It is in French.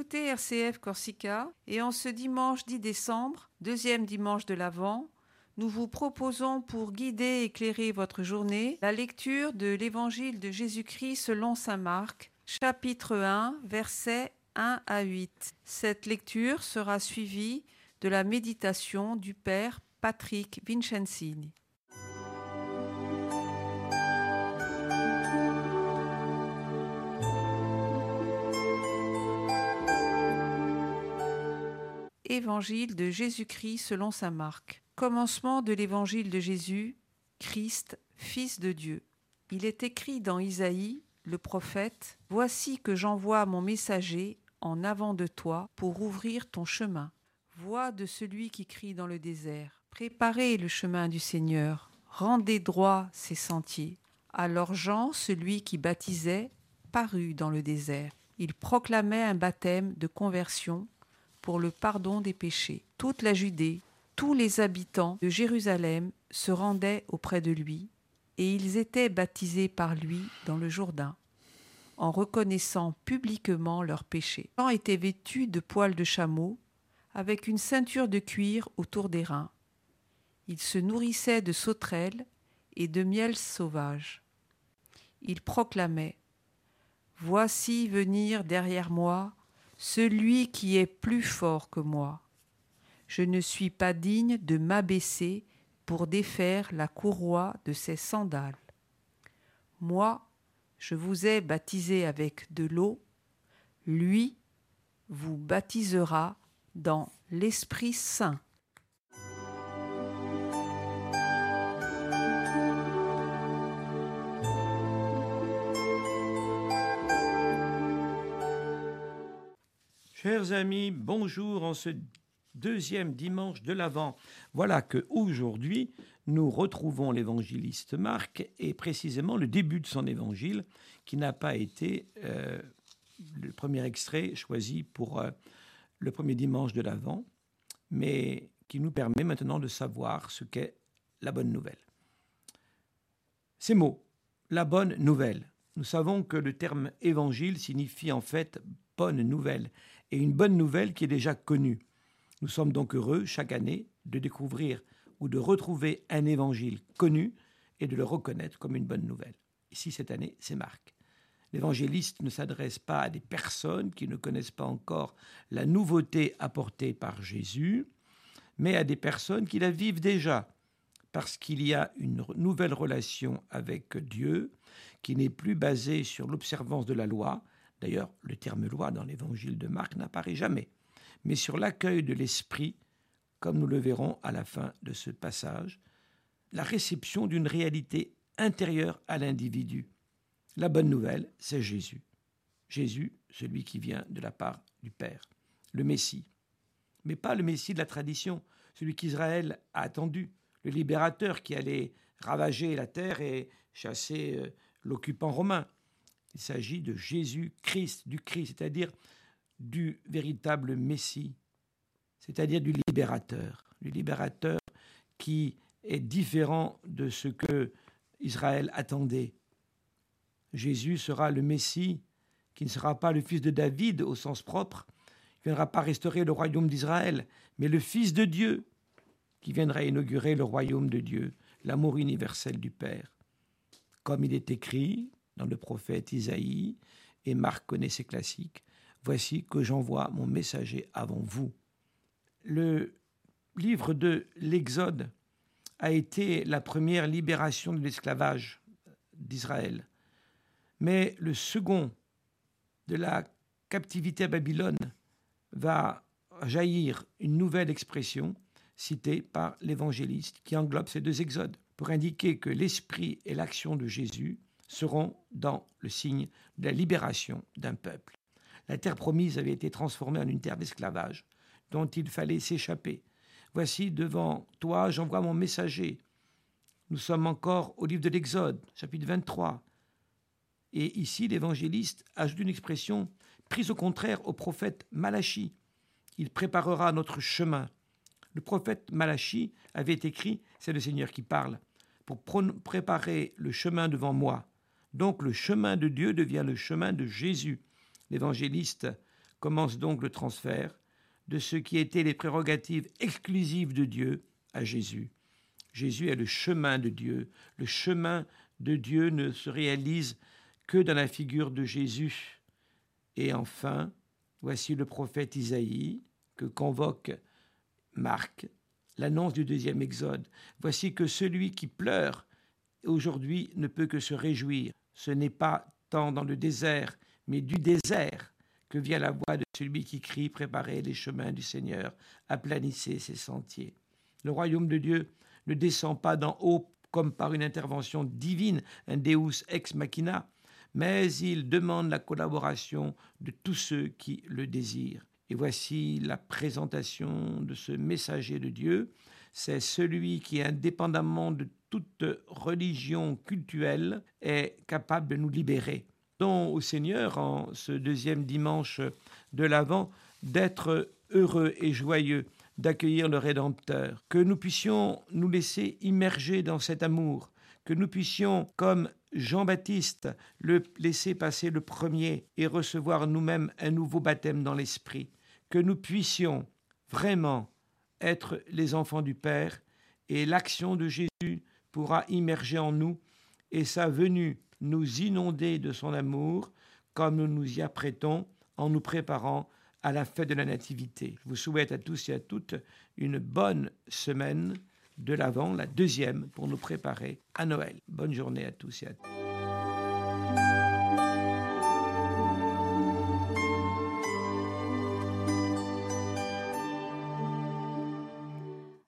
écoutez RCF Corsica et en ce dimanche 10 décembre, deuxième dimanche de l'Avent, nous vous proposons pour guider et éclairer votre journée la lecture de l'Évangile de Jésus-Christ selon Saint Marc, chapitre 1, versets 1 à 8. Cette lecture sera suivie de la méditation du Père Patrick Vincenzini. Évangile de Jésus-Christ selon saint Marc. Commencement de l'évangile de Jésus, Christ, Fils de Dieu. Il est écrit dans Isaïe, le prophète, Voici que j'envoie mon messager en avant de toi pour ouvrir ton chemin. Voix de celui qui crie dans le désert. Préparez le chemin du Seigneur, rendez droit ses sentiers. Alors Jean, celui qui baptisait, parut dans le désert. Il proclamait un baptême de conversion pour le pardon des péchés. Toute la Judée, tous les habitants de Jérusalem se rendaient auprès de lui, et ils étaient baptisés par lui dans le Jourdain, en reconnaissant publiquement leurs péchés. Jean était vêtu de poils de chameau, avec une ceinture de cuir autour des reins. Il se nourrissait de sauterelles et de miel sauvage. Il proclamait Voici venir derrière moi celui qui est plus fort que moi. Je ne suis pas digne de m'abaisser pour défaire la courroie de ses sandales. Moi, je vous ai baptisé avec de l'eau, lui vous baptisera dans l'Esprit Saint. Chers amis, bonjour en ce deuxième dimanche de l'Avent. Voilà que aujourd'hui nous retrouvons l'évangéliste Marc et précisément le début de son évangile qui n'a pas été euh, le premier extrait choisi pour euh, le premier dimanche de l'Avent, mais qui nous permet maintenant de savoir ce qu'est la bonne nouvelle. Ces mots, la bonne nouvelle. Nous savons que le terme évangile signifie en fait bonne nouvelle, et une bonne nouvelle qui est déjà connue. Nous sommes donc heureux chaque année de découvrir ou de retrouver un évangile connu et de le reconnaître comme une bonne nouvelle. Ici, cette année, c'est Marc. L'évangéliste ne s'adresse pas à des personnes qui ne connaissent pas encore la nouveauté apportée par Jésus, mais à des personnes qui la vivent déjà, parce qu'il y a une nouvelle relation avec Dieu qui n'est plus basée sur l'observance de la loi, D'ailleurs, le terme loi dans l'évangile de Marc n'apparaît jamais, mais sur l'accueil de l'esprit, comme nous le verrons à la fin de ce passage, la réception d'une réalité intérieure à l'individu. La bonne nouvelle, c'est Jésus. Jésus, celui qui vient de la part du Père, le Messie. Mais pas le Messie de la tradition, celui qu'Israël a attendu, le libérateur qui allait ravager la terre et chasser euh, l'occupant romain. Il s'agit de Jésus-Christ, du Christ, c'est-à-dire du véritable Messie, c'est-à-dire du libérateur, du libérateur qui est différent de ce que Israël attendait. Jésus sera le Messie qui ne sera pas le fils de David au sens propre, qui ne viendra pas restaurer le royaume d'Israël, mais le Fils de Dieu qui viendra inaugurer le royaume de Dieu, l'amour universel du Père. Comme il est écrit, dans le prophète Isaïe, et Marc connaît ses classiques. Voici que j'envoie mon messager avant vous. Le livre de l'Exode a été la première libération de l'esclavage d'Israël. Mais le second de la captivité à Babylone va jaillir une nouvelle expression citée par l'évangéliste qui englobe ces deux exodes pour indiquer que l'esprit et l'action de Jésus seront dans le signe de la libération d'un peuple. La terre promise avait été transformée en une terre d'esclavage, dont il fallait s'échapper. Voici devant toi, j'envoie mon messager. Nous sommes encore au livre de l'Exode, chapitre 23. Et ici, l'évangéliste ajoute une expression prise au contraire au prophète Malachi. Il préparera notre chemin. Le prophète Malachi avait écrit, c'est le Seigneur qui parle, pour préparer le chemin devant moi. Donc le chemin de Dieu devient le chemin de Jésus. L'évangéliste commence donc le transfert de ce qui étaient les prérogatives exclusives de Dieu à Jésus. Jésus est le chemin de Dieu. Le chemin de Dieu ne se réalise que dans la figure de Jésus. Et enfin, voici le prophète Isaïe que convoque Marc, l'annonce du deuxième exode. Voici que celui qui pleure aujourd'hui ne peut que se réjouir. Ce n'est pas tant dans le désert, mais du désert que vient la voix de celui qui crie Préparez les chemins du Seigneur, aplanissez ses sentiers. Le royaume de Dieu ne descend pas d'en haut comme par une intervention divine, un Deus ex machina, mais il demande la collaboration de tous ceux qui le désirent. Et voici la présentation de ce messager de Dieu. C'est celui qui, indépendamment de toute religion cultuelle, est capable de nous libérer. Donc au Seigneur, en ce deuxième dimanche de l'Avent, d'être heureux et joyeux d'accueillir le Rédempteur, que nous puissions nous laisser immerger dans cet amour, que nous puissions, comme Jean-Baptiste, le laisser passer le premier et recevoir nous-mêmes un nouveau baptême dans l'esprit, que nous puissions vraiment être les enfants du Père et l'action de Jésus pourra immerger en nous et sa venue nous inonder de son amour comme nous nous y apprêtons en nous préparant à la fête de la Nativité. Je vous souhaite à tous et à toutes une bonne semaine de l'Avent, la deuxième, pour nous préparer à Noël. Bonne journée à tous et à toutes.